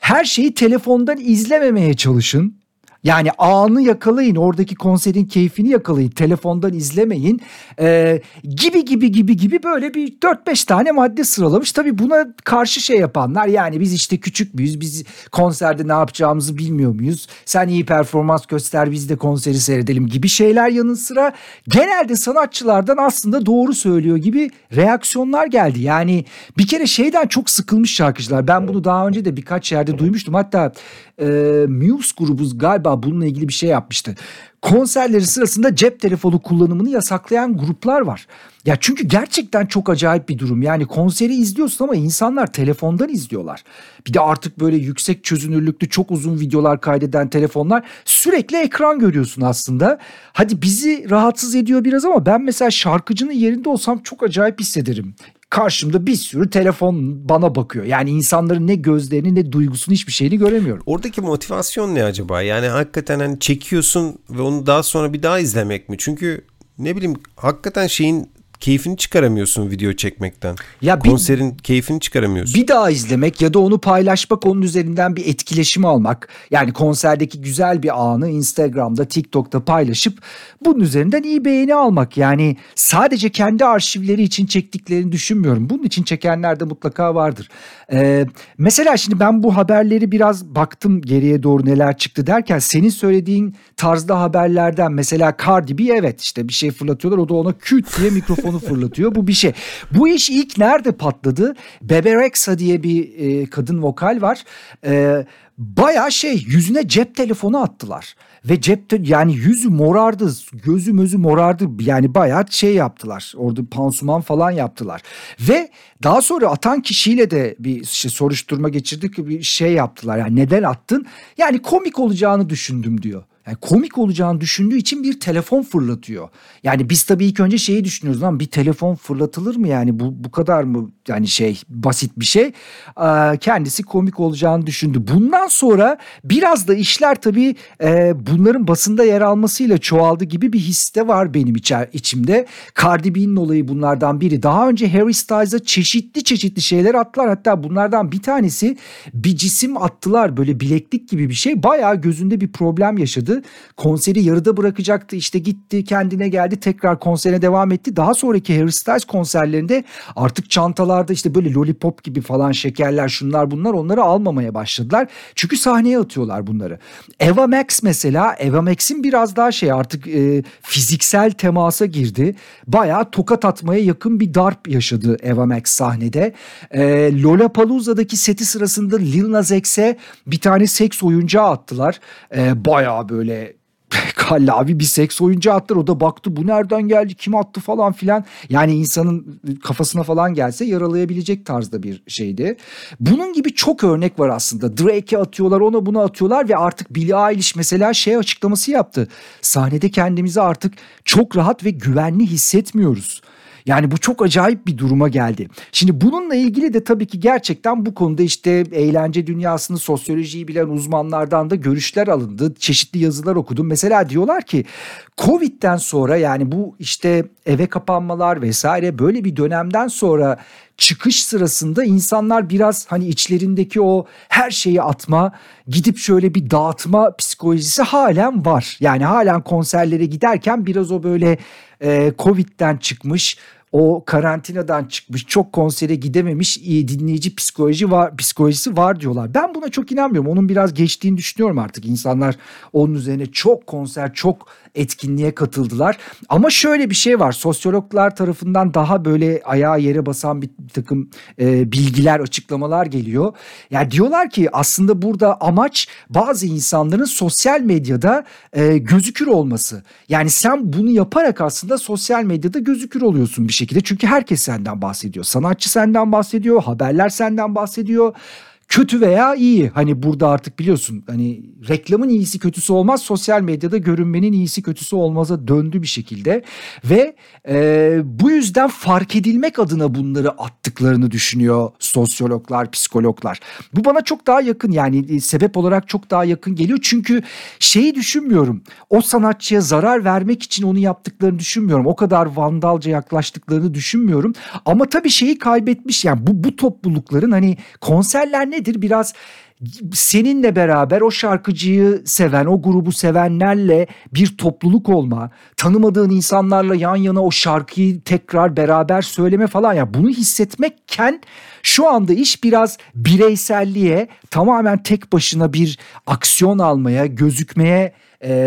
Her şeyi telefondan izlememeye çalışın. Yani anı yakalayın oradaki konserin keyfini yakalayın telefondan izlemeyin. Ee, gibi gibi gibi gibi böyle bir 4-5 tane madde sıralamış. Tabii buna karşı şey yapanlar yani biz işte küçük müyüz biz konserde ne yapacağımızı bilmiyor muyuz? Sen iyi performans göster biz de konseri seyredelim gibi şeyler yanı sıra. Genelde sanatçılardan aslında doğru söylüyor gibi reaksiyonlar geldi. Yani bir kere şeyden çok sıkılmış şarkıcılar. Ben bunu daha önce de birkaç yerde duymuştum. Hatta e, Muse grubu galiba bununla ilgili bir şey yapmıştı. Konserleri sırasında cep telefonu kullanımını yasaklayan gruplar var. Ya çünkü gerçekten çok acayip bir durum. Yani konseri izliyorsun ama insanlar telefondan izliyorlar. Bir de artık böyle yüksek çözünürlüklü çok uzun videolar kaydeden telefonlar sürekli ekran görüyorsun aslında. Hadi bizi rahatsız ediyor biraz ama ben mesela şarkıcının yerinde olsam çok acayip hissederim karşımda bir sürü telefon bana bakıyor. Yani insanların ne gözlerini ne duygusunu hiçbir şeyini göremiyorum. Oradaki motivasyon ne acaba? Yani hakikaten hani çekiyorsun ve onu daha sonra bir daha izlemek mi? Çünkü ne bileyim hakikaten şeyin keyfini çıkaramıyorsun video çekmekten. Ya bir, Konserin keyfini çıkaramıyorsun. Bir daha izlemek ya da onu paylaşmak onun üzerinden bir etkileşim almak. Yani konserdeki güzel bir anı Instagram'da, TikTok'ta paylaşıp bunun üzerinden iyi beğeni almak. Yani sadece kendi arşivleri için çektiklerini düşünmüyorum. Bunun için çekenler de mutlaka vardır. Ee, mesela şimdi ben bu haberleri biraz baktım geriye doğru neler çıktı derken senin söylediğin tarzda haberlerden mesela Cardi B evet işte bir şey fırlatıyorlar o da ona küt diye mikrofonu fırlatıyor. Bu bir şey. Bu iş ilk nerede patladı? Bebe Rexha diye bir e, kadın vokal var. E, Baya şey yüzüne cep telefonu attılar. Ve cepte yani yüzü morardı, gözü mözü morardı. Yani bayağı şey yaptılar. Orada pansuman falan yaptılar. Ve daha sonra atan kişiyle de bir işte soruşturma geçirdik. Bir şey yaptılar. Yani neden attın? Yani komik olacağını düşündüm diyor. Yani komik olacağını düşündüğü için bir telefon fırlatıyor. Yani biz tabii ilk önce şeyi düşünüyoruz lan bir telefon fırlatılır mı yani bu bu kadar mı yani şey basit bir şey. Ee, kendisi komik olacağını düşündü. Bundan sonra biraz da işler tabii e, bunların basında yer almasıyla çoğaldı gibi bir his de var benim içer, içimde. Cardi B'nin olayı bunlardan biri. Daha önce Harry Styles'a çeşitli çeşitli şeyler attılar. Hatta bunlardan bir tanesi bir cisim attılar böyle bileklik gibi bir şey. Bayağı gözünde bir problem yaşadı. Konseri yarıda bırakacaktı işte gitti kendine geldi tekrar konserine devam etti. Daha sonraki Harry Styles konserlerinde artık çantalar arabalarda işte böyle lollipop gibi falan şekerler şunlar bunlar onları almamaya başladılar. Çünkü sahneye atıyorlar bunları. Eva Max mesela Eva Max'in biraz daha şey artık e, fiziksel temasa girdi. Bayağı tokat atmaya yakın bir darp yaşadı Eva Max sahnede. E, Lollapalooza'daki seti sırasında Lil Nas X'e bir tane seks oyuncağı attılar. E, bayağı böyle Kalle abi bir seks oyuncu attılar o da baktı bu nereden geldi kim attı falan filan. Yani insanın kafasına falan gelse yaralayabilecek tarzda bir şeydi. Bunun gibi çok örnek var aslında. Drake'e atıyorlar ona bunu atıyorlar ve artık Billie Eilish mesela şey açıklaması yaptı. Sahnede kendimizi artık çok rahat ve güvenli hissetmiyoruz. Yani bu çok acayip bir duruma geldi. Şimdi bununla ilgili de tabii ki gerçekten bu konuda işte eğlence dünyasını, sosyolojiyi bilen uzmanlardan da görüşler alındı. Çeşitli yazılar okudum. Mesela diyorlar ki Covid'den sonra yani bu işte eve kapanmalar vesaire böyle bir dönemden sonra çıkış sırasında insanlar biraz hani içlerindeki o her şeyi atma, gidip şöyle bir dağıtma psikolojisi halen var. Yani halen konserlere giderken biraz o böyle e, Covid'den çıkmış o karantinadan çıkmış çok konsere gidememiş dinleyici psikoloji var psikolojisi var diyorlar. Ben buna çok inanmıyorum. Onun biraz geçtiğini düşünüyorum artık. İnsanlar onun üzerine çok konser çok etkinliğe katıldılar. Ama şöyle bir şey var. Sosyologlar tarafından daha böyle ayağa yere basan bir takım e, bilgiler, açıklamalar geliyor. Yani diyorlar ki aslında burada amaç bazı insanların sosyal medyada e, gözükür olması. Yani sen bunu yaparak aslında sosyal medyada gözükür oluyorsun bir şekilde. Çünkü herkes senden bahsediyor. Sanatçı senden bahsediyor, haberler senden bahsediyor kötü veya iyi. Hani burada artık biliyorsun hani reklamın iyisi kötüsü olmaz. Sosyal medyada görünmenin iyisi kötüsü olmaza döndü bir şekilde. Ve e, bu yüzden fark edilmek adına bunları attıklarını düşünüyor sosyologlar, psikologlar. Bu bana çok daha yakın yani e, sebep olarak çok daha yakın geliyor. Çünkü şeyi düşünmüyorum. O sanatçıya zarar vermek için onu yaptıklarını düşünmüyorum. O kadar vandalca yaklaştıklarını düşünmüyorum. Ama tabii şeyi kaybetmiş yani bu, bu toplulukların hani konserler ne nedir? Biraz seninle beraber o şarkıcıyı seven, o grubu sevenlerle bir topluluk olma, tanımadığın insanlarla yan yana o şarkıyı tekrar beraber söyleme falan ya bunu hissetmekken şu anda iş biraz bireyselliğe, tamamen tek başına bir aksiyon almaya, gözükmeye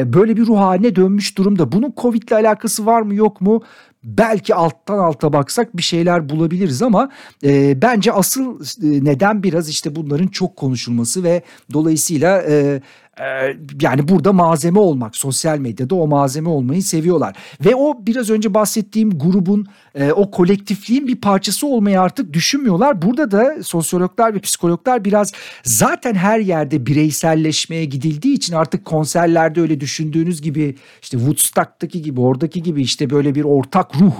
böyle bir ruh haline dönmüş durumda. Bunun Covid ile alakası var mı yok mu? Belki alttan alta baksak bir şeyler bulabiliriz ama e, bence asıl e, neden biraz işte bunların çok konuşulması ve dolayısıyla e, yani burada malzeme olmak sosyal medyada o malzeme olmayı seviyorlar ve o biraz önce bahsettiğim grubun e, o kolektifliğin bir parçası olmayı artık düşünmüyorlar. Burada da sosyologlar ve psikologlar biraz zaten her yerde bireyselleşmeye gidildiği için artık konserlerde öyle düşündüğünüz gibi işte Woodstock'taki gibi oradaki gibi işte böyle bir ortak ruh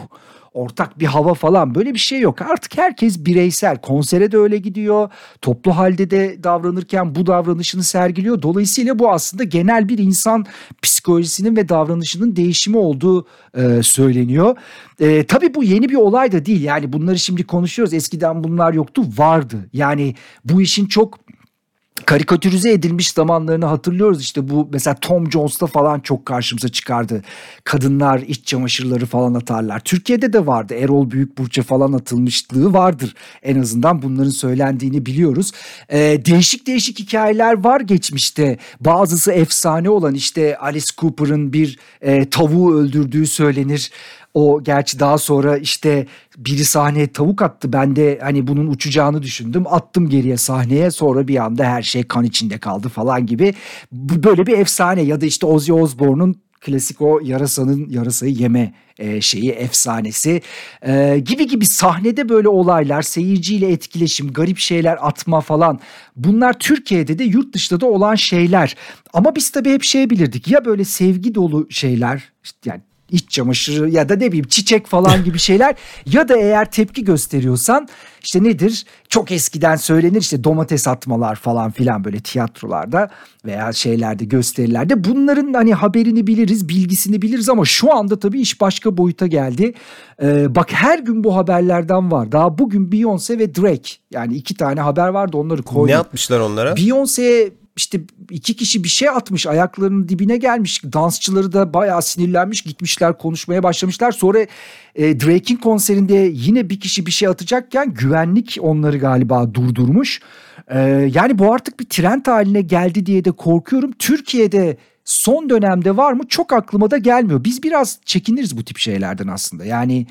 ortak bir hava falan böyle bir şey yok. Artık herkes bireysel. Konsere de öyle gidiyor. Toplu halde de davranırken bu davranışını sergiliyor. Dolayısıyla bu aslında genel bir insan psikolojisinin ve davranışının değişimi olduğu e, söyleniyor. E, tabii bu yeni bir olay da değil. Yani bunları şimdi konuşuyoruz. Eskiden bunlar yoktu. Vardı. Yani bu işin çok karikatürize edilmiş zamanlarını hatırlıyoruz işte bu mesela Tom Jones'ta falan çok karşımıza çıkardı. Kadınlar iç çamaşırları falan atarlar. Türkiye'de de vardı. Erol Büyükburç'a falan atılmışlığı vardır. En azından bunların söylendiğini biliyoruz. Ee, değişik değişik hikayeler var geçmişte. Bazısı efsane olan işte Alice Cooper'ın bir e, tavuğu öldürdüğü söylenir. O gerçi daha sonra işte biri sahneye tavuk attı. Ben de hani bunun uçacağını düşündüm. Attım geriye sahneye. Sonra bir anda her şey kan içinde kaldı falan gibi. Böyle bir efsane ya da işte Ozzy Osbourne'un klasik o yarasanın yarasayı yeme e, şeyi efsanesi e, gibi gibi sahnede böyle olaylar seyirciyle etkileşim garip şeyler atma falan bunlar Türkiye'de de yurt dışında da olan şeyler ama biz tabii hep şey bilirdik ya böyle sevgi dolu şeyler işte yani iç çamaşırı ya da ne bileyim çiçek falan gibi şeyler ya da eğer tepki gösteriyorsan işte nedir çok eskiden söylenir işte domates atmalar falan filan böyle tiyatrolarda veya şeylerde gösterilerde bunların hani haberini biliriz bilgisini biliriz ama şu anda tabii iş başka boyuta geldi. Ee, bak her gün bu haberlerden var daha bugün Beyoncé ve Drake yani iki tane haber vardı onları koydum. Ne atmışlar onlara? Beyoncé işte iki kişi bir şey atmış ayaklarının dibine gelmiş. Dansçıları da bayağı sinirlenmiş gitmişler konuşmaya başlamışlar. Sonra e, Drake'in konserinde yine bir kişi bir şey atacakken güvenlik onları galiba durdurmuş. E, yani bu artık bir trend haline geldi diye de korkuyorum. Türkiye'de son dönemde var mı? Çok aklıma da gelmiyor. Biz biraz çekiniriz bu tip şeylerden aslında. Yani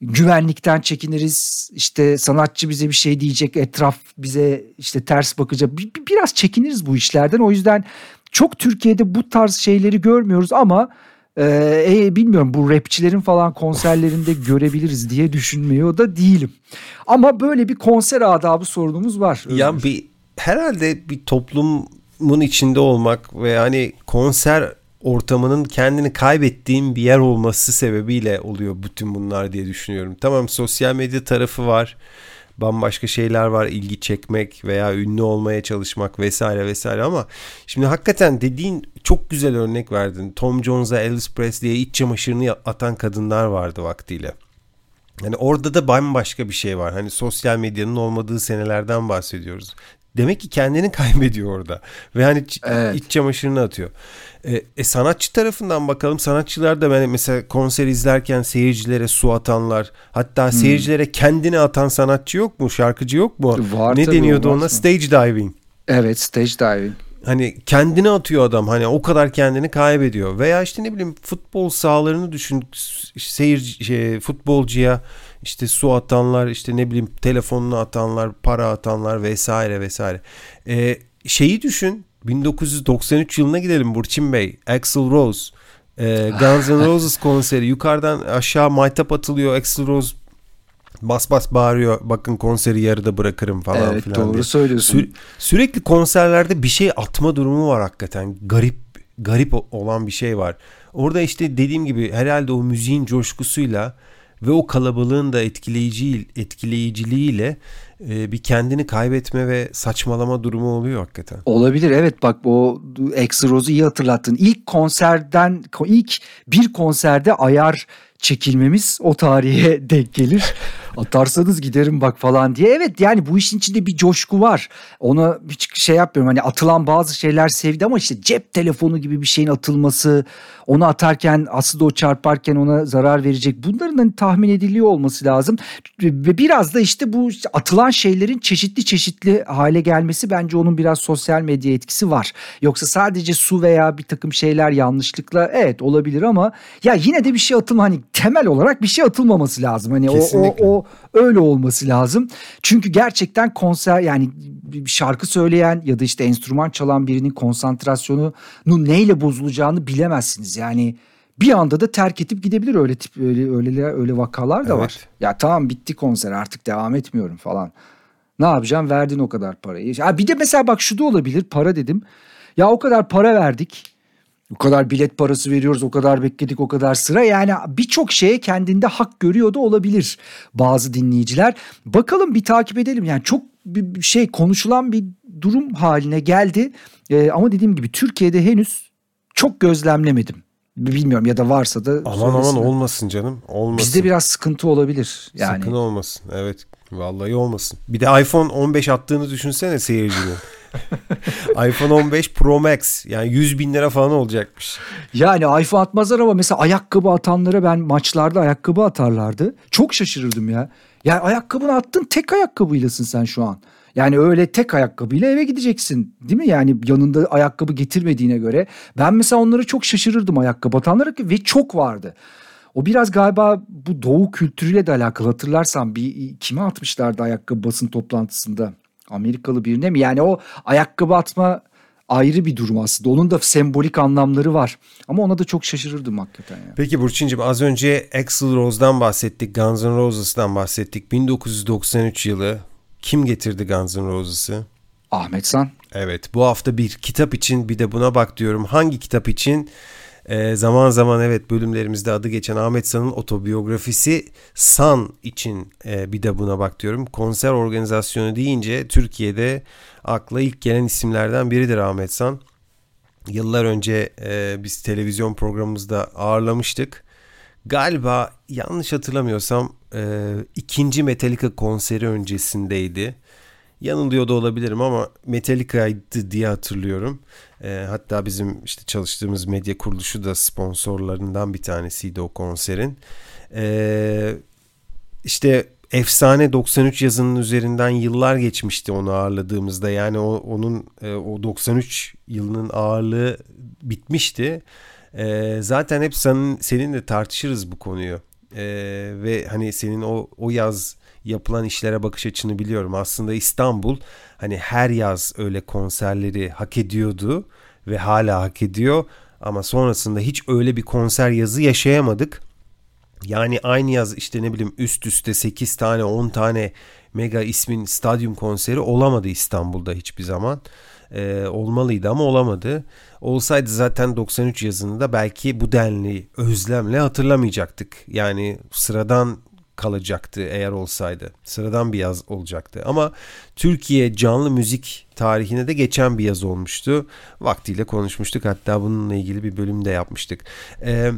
güvenlikten çekiniriz. İşte sanatçı bize bir şey diyecek, etraf bize işte ters bakacak. Bir, biraz çekiniriz bu işlerden. O yüzden çok Türkiye'de bu tarz şeyleri görmüyoruz ama e, e, bilmiyorum bu rapçilerin falan konserlerinde görebiliriz diye düşünmüyor da değilim. Ama böyle bir konser adabı sorunumuz var. Ya bir herhalde bir toplumun içinde olmak ve hani konser ortamının kendini kaybettiğim bir yer olması sebebiyle oluyor bütün bunlar diye düşünüyorum. Tamam sosyal medya tarafı var. Bambaşka şeyler var ilgi çekmek veya ünlü olmaya çalışmak vesaire vesaire ama şimdi hakikaten dediğin çok güzel örnek verdin. Tom Jones'a Elvis Presley'e iç çamaşırını atan kadınlar vardı vaktiyle. Yani orada da bambaşka bir şey var. Hani sosyal medyanın olmadığı senelerden bahsediyoruz demek ki kendini kaybediyor orada. Ve hani Evet. iç çamaşırını atıyor. E, e, sanatçı tarafından bakalım. Sanatçılar da ben mesela konser izlerken seyircilere su atanlar, hatta seyircilere kendini atan sanatçı yok mu? Şarkıcı yok mu? Var ne deniyordu ona? mı? Stage diving. Evet stage diving. Hani kendini atıyor adam. Hani o kadar kendini kaybediyor. Veya işte ne bileyim futbol sahalarını düşün. Seyirci şey, futbolcuya işte su atanlar, işte ne bileyim telefonunu atanlar, para atanlar vesaire vesaire. Ee, şeyi düşün. 1993 yılına gidelim Burçin Bey. Axl Rose. Ee, Guns N' Roses konseri. Yukarıdan aşağı maytap atılıyor. Axl Rose bas bas bağırıyor. Bakın konseri yarıda bırakırım falan Evet filan doğru diye. söylüyorsun. Sü- sürekli konserlerde bir şey atma durumu var hakikaten. Garip garip olan bir şey var. Orada işte dediğim gibi herhalde o müziğin coşkusuyla ve o kalabalığın da etkileyici etkileyiciliğiyle e, bir kendini kaybetme ve saçmalama durumu oluyor hakikaten. Olabilir evet bak o Exoroz'u iyi hatırlattın. İlk konserden ilk bir konserde ayar çekilmemiz o tarihe denk gelir. Atarsanız giderim bak falan diye. Evet yani bu işin içinde bir coşku var. Ona hiç şey yapmıyorum. Hani atılan bazı şeyler sevdi ama işte cep telefonu gibi bir şeyin atılması, onu atarken aslında o çarparken ona zarar verecek. Bunların hani tahmin ediliyor olması lazım. Ve biraz da işte bu atılan şeylerin çeşitli çeşitli hale gelmesi bence onun biraz sosyal medya etkisi var. Yoksa sadece su veya bir takım şeyler yanlışlıkla evet olabilir ama ya yine de bir şey atılma hani temel olarak bir şey atılmaması lazım. Hani o, o, Kesinlikle. o öyle olması lazım. Çünkü gerçekten konser yani şarkı söyleyen ya da işte enstrüman çalan birinin konsantrasyonunun neyle bozulacağını bilemezsiniz. Yani bir anda da terk edip gidebilir öyle tip öyle öyle öyle vakalar da Evet. var. Ya tamam bitti konser artık devam etmiyorum falan. Ne yapacağım? Verdin o kadar parayı. Ha bir de mesela bak şu da olabilir. Para dedim. Ya o kadar para verdik. O kadar bilet parası veriyoruz, o kadar bekledik, o kadar sıra. Yani birçok şeye kendinde hak görüyor da olabilir bazı dinleyiciler. Bakalım bir takip edelim. Yani çok bir şey konuşulan bir durum haline geldi. Ee, ama dediğim gibi Türkiye'de henüz çok gözlemlemedim. Bilmiyorum ya da varsa da Aman aman söylesinler. olmasın canım. Olmasın. Bizde biraz sıkıntı olabilir. Yani Sakın olmasın. Evet. Vallahi olmasın. Bir de iPhone 15 attığını düşünsene seyircinin. iPhone 15 Pro Max. Yani 100 bin lira falan olacakmış. Yani iPhone atmazlar ama mesela ayakkabı atanlara ben maçlarda ayakkabı atarlardı. Çok şaşırırdım ya. Ya ayakkabını attın tek ayakkabıylasın sen şu an. Yani öyle tek ayakkabıyla eve gideceksin değil mi? Yani yanında ayakkabı getirmediğine göre. Ben mesela onlara çok şaşırırdım ayakkabı atanlara ve çok vardı. O biraz galiba bu doğu kültürüyle de alakalı hatırlarsan bir kime atmışlardı ayakkabı basın toplantısında? Amerikalı birine mi? Yani o ayakkabı atma ayrı bir durum aslında. Onun da sembolik anlamları var. Ama ona da çok şaşırırdım hakikaten ya. Peki Burçin'cim az önce Axl Rose'dan bahsettik. Guns N' Roses'dan bahsettik. 1993 yılı kim getirdi Guns N' Roses'ı? Ahmet San. Evet bu hafta bir kitap için bir de buna bak diyorum. Hangi kitap için? Ee, zaman zaman evet bölümlerimizde adı geçen Ahmet San'ın otobiyografisi San için e, bir de buna bak diyorum. Konser organizasyonu deyince Türkiye'de akla ilk gelen isimlerden biridir Ahmet San. Yıllar önce e, biz televizyon programımızda ağırlamıştık. Galiba yanlış hatırlamıyorsam e, ikinci Metallica konseri öncesindeydi. Yanılıyor da olabilirim ama Metallica'ydı diye hatırlıyorum. E, hatta bizim işte çalıştığımız medya kuruluşu da sponsorlarından bir tanesiydi o konserin. E, işte efsane 93 yazının üzerinden yıllar geçmişti onu ağırladığımızda. Yani o, onun e, o 93 yılının ağırlığı bitmişti. E, zaten hep senin, seninle tartışırız bu konuyu. E, ve hani senin o, o yaz yapılan işlere bakış açını biliyorum. Aslında İstanbul hani her yaz öyle konserleri hak ediyordu ve hala hak ediyor. Ama sonrasında hiç öyle bir konser yazı yaşayamadık. Yani aynı yaz işte ne bileyim üst üste 8 tane 10 tane mega ismin stadyum konseri olamadı İstanbul'da hiçbir zaman. Ee, olmalıydı ama olamadı. Olsaydı zaten 93 yazında belki bu denli özlemle hatırlamayacaktık. Yani sıradan kalacaktı eğer olsaydı. Sıradan bir yaz olacaktı. Ama Türkiye canlı müzik tarihine de geçen bir yaz olmuştu. Vaktiyle konuşmuştuk. Hatta bununla ilgili bir bölüm de yapmıştık. Ee,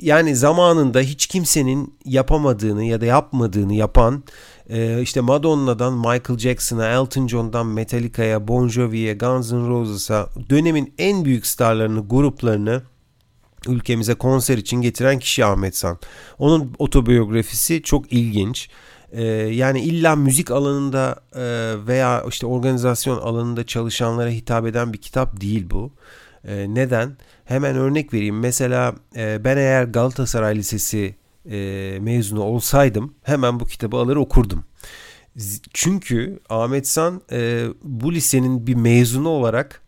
yani zamanında hiç kimsenin yapamadığını ya da yapmadığını yapan e, işte Madonna'dan Michael Jackson'a, Elton John'dan Metallica'ya, Bon Jovi'ye, Guns N' Roses'a dönemin en büyük starlarını, gruplarını ülkemize konser için getiren kişi Ahmet San. Onun otobiyografisi çok ilginç. Ee, yani illa müzik alanında e, veya işte organizasyon alanında çalışanlara hitap eden bir kitap değil bu. E, neden? Hemen örnek vereyim. Mesela e, ben eğer Galatasaray Lisesi e, mezunu olsaydım hemen bu kitabı alır okurdum. Çünkü Ahmet San e, bu lisenin bir mezunu olarak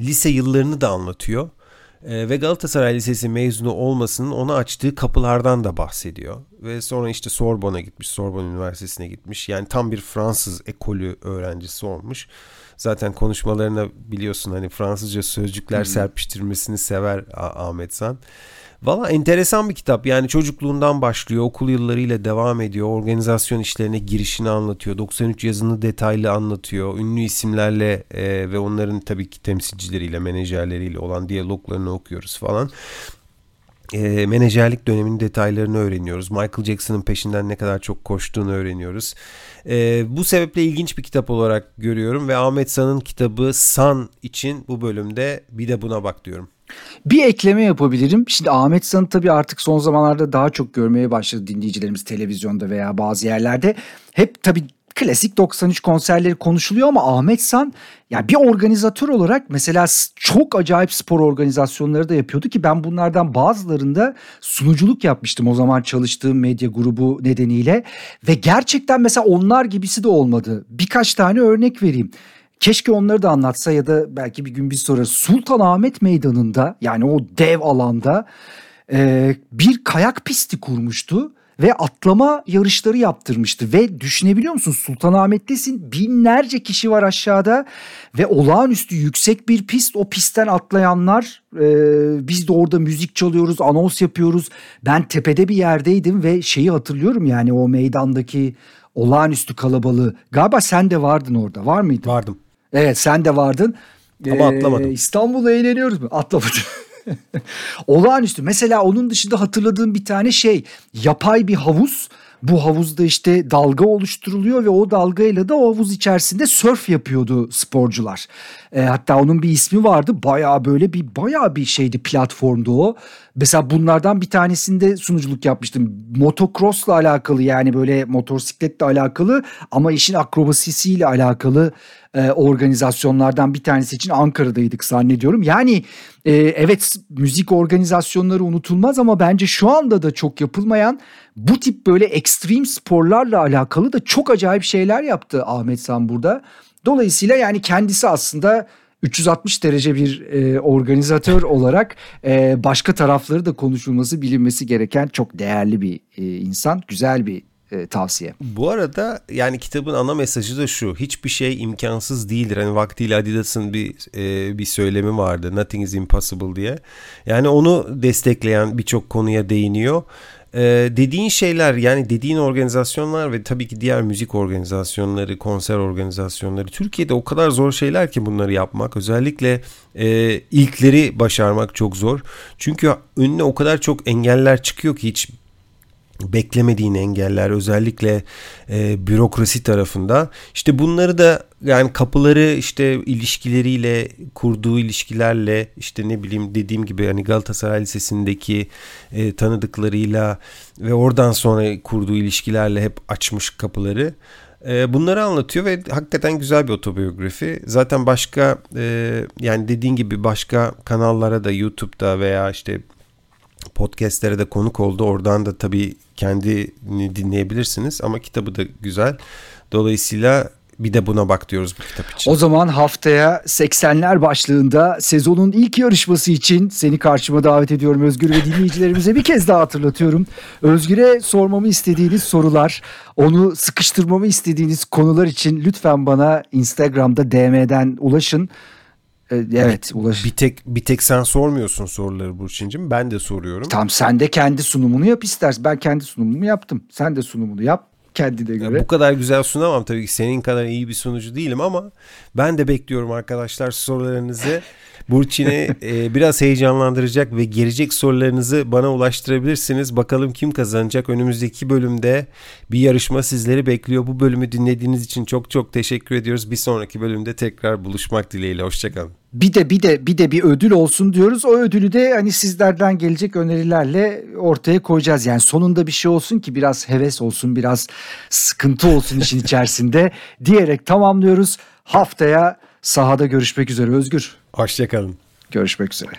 lise yıllarını da anlatıyor. E, ve Galatasaray Lisesi mezunu olmasının ona açtığı kapılardan da bahsediyor. Ve sonra işte Sorbon'a gitmiş, Sorbonne Üniversitesi'ne gitmiş. Yani tam bir Fransız ekolü öğrencisi olmuş. Zaten konuşmalarına biliyorsun hani Fransızca sözcükler hmm. serpiştirmesini sever Ahmet San. Valla enteresan bir kitap. Yani çocukluğundan başlıyor, okul yıllarıyla devam ediyor. Organizasyon işlerine girişini anlatıyor. 93 yazını detaylı anlatıyor. Ünlü isimlerle e, ve onların tabii ki temsilcileriyle, menajerleriyle olan diyaloglarını okuyoruz falan. E, menajerlik döneminin detaylarını öğreniyoruz. Michael Jackson'ın peşinden ne kadar çok koştuğunu öğreniyoruz. E, bu sebeple ilginç bir kitap olarak görüyorum ve Ahmet San'ın kitabı San için bu bölümde bir de buna bak diyorum. Bir ekleme yapabilirim. Şimdi Ahmet San'ı tabii artık son zamanlarda daha çok görmeye başladı dinleyicilerimiz televizyonda veya bazı yerlerde. Hep tabii klasik 93 konserleri konuşuluyor ama Ahmet San ya bir organizatör olarak mesela çok acayip spor organizasyonları da yapıyordu ki ben bunlardan bazılarında sunuculuk yapmıştım o zaman çalıştığım medya grubu nedeniyle ve gerçekten mesela onlar gibisi de olmadı. Birkaç tane örnek vereyim. Keşke onları da anlatsa ya da belki bir gün bir sonra Sultanahmet Meydanı'nda yani o dev alanda e, bir kayak pisti kurmuştu ve atlama yarışları yaptırmıştı. Ve düşünebiliyor musun? Sultanahmet'tesin binlerce kişi var aşağıda ve olağanüstü yüksek bir pist. O pistten atlayanlar e, biz de orada müzik çalıyoruz anons yapıyoruz. Ben tepede bir yerdeydim ve şeyi hatırlıyorum yani o meydandaki olağanüstü kalabalığı. Galiba sen de vardın orada var mıydın? Vardım. Evet sen de vardın. Ama ee, atlamadım. İstanbul'da eğleniyoruz mu? Atlamadım. Olağanüstü. Mesela onun dışında hatırladığım bir tane şey. Yapay bir havuz. Bu havuzda işte dalga oluşturuluyor ve o dalgayla da o havuz içerisinde surf yapıyordu sporcular. E, hatta onun bir ismi vardı. Bayağı böyle bir bayağı bir şeydi platformdu o. Mesela bunlardan bir tanesinde sunuculuk yapmıştım. Motocross'la alakalı yani böyle motosikletle alakalı ama işin akrobasisiyle alakalı e, organizasyonlardan bir tanesi için Ankara'daydık zannediyorum. Yani e, evet müzik organizasyonları unutulmaz ama bence şu anda da çok yapılmayan bu tip böyle ekstrem sporlarla alakalı da çok acayip şeyler yaptı Ahmet San burada. Dolayısıyla yani kendisi aslında 360 derece bir e, organizatör olarak e, başka tarafları da konuşulması bilinmesi gereken çok değerli bir e, insan. Güzel bir e, tavsiye. Bu arada yani kitabın ana mesajı da şu. Hiçbir şey imkansız değildir. Hani vaktiyle Adidas'ın bir e, bir söylemi vardı. Nothing is impossible diye. Yani onu destekleyen birçok konuya değiniyor. Ee, dediğin şeyler yani dediğin organizasyonlar ve tabii ki diğer müzik organizasyonları, konser organizasyonları Türkiye'de o kadar zor şeyler ki bunları yapmak. Özellikle e, ilkleri başarmak çok zor. Çünkü önüne o kadar çok engeller çıkıyor ki hiç beklemediğin engeller özellikle e, bürokrasi tarafında işte bunları da yani kapıları işte ilişkileriyle kurduğu ilişkilerle işte ne bileyim dediğim gibi hani Galatasaray Lisesi'ndeki e, tanıdıklarıyla ve oradan sonra kurduğu ilişkilerle hep açmış kapıları. E, bunları anlatıyor ve hakikaten güzel bir otobiyografi. Zaten başka e, yani dediğin gibi başka kanallara da YouTube'da veya işte podcastlere de konuk oldu. Oradan da tabii kendini dinleyebilirsiniz ama kitabı da güzel. Dolayısıyla bir de buna bak diyoruz bu kitap için. O zaman haftaya 80'ler başlığında sezonun ilk yarışması için seni karşıma davet ediyorum Özgür ve dinleyicilerimize bir kez daha hatırlatıyorum. Özgür'e sormamı istediğiniz sorular, onu sıkıştırmamı istediğiniz konular için lütfen bana Instagram'da DM'den ulaşın. Ee, evet ulaş. Bir tek bir tek sen sormuyorsun soruları Burçin'cim. Ben de soruyorum. Tamam sen de kendi sunumunu yap istersen. Ben kendi sunumumu yaptım. Sen de sunumunu yap kendine göre. Ya bu kadar güzel sunamam tabii ki senin kadar iyi bir sunucu değilim ama Ben de bekliyorum arkadaşlar sorularınızı. Burçin'e e, biraz heyecanlandıracak ve gelecek sorularınızı bana ulaştırabilirsiniz. Bakalım kim kazanacak? Önümüzdeki bölümde bir yarışma sizleri bekliyor. Bu bölümü dinlediğiniz için çok çok teşekkür ediyoruz. Bir sonraki bölümde tekrar buluşmak dileğiyle. Hoşçakalın. Bir de bir de bir de bir ödül olsun diyoruz. O ödülü de hani sizlerden gelecek önerilerle ortaya koyacağız. Yani sonunda bir şey olsun ki biraz heves olsun, biraz sıkıntı olsun işin içerisinde diyerek tamamlıyoruz. Haftaya sahada görüşmek üzere Özgür. Hoşçakalın. Görüşmek üzere.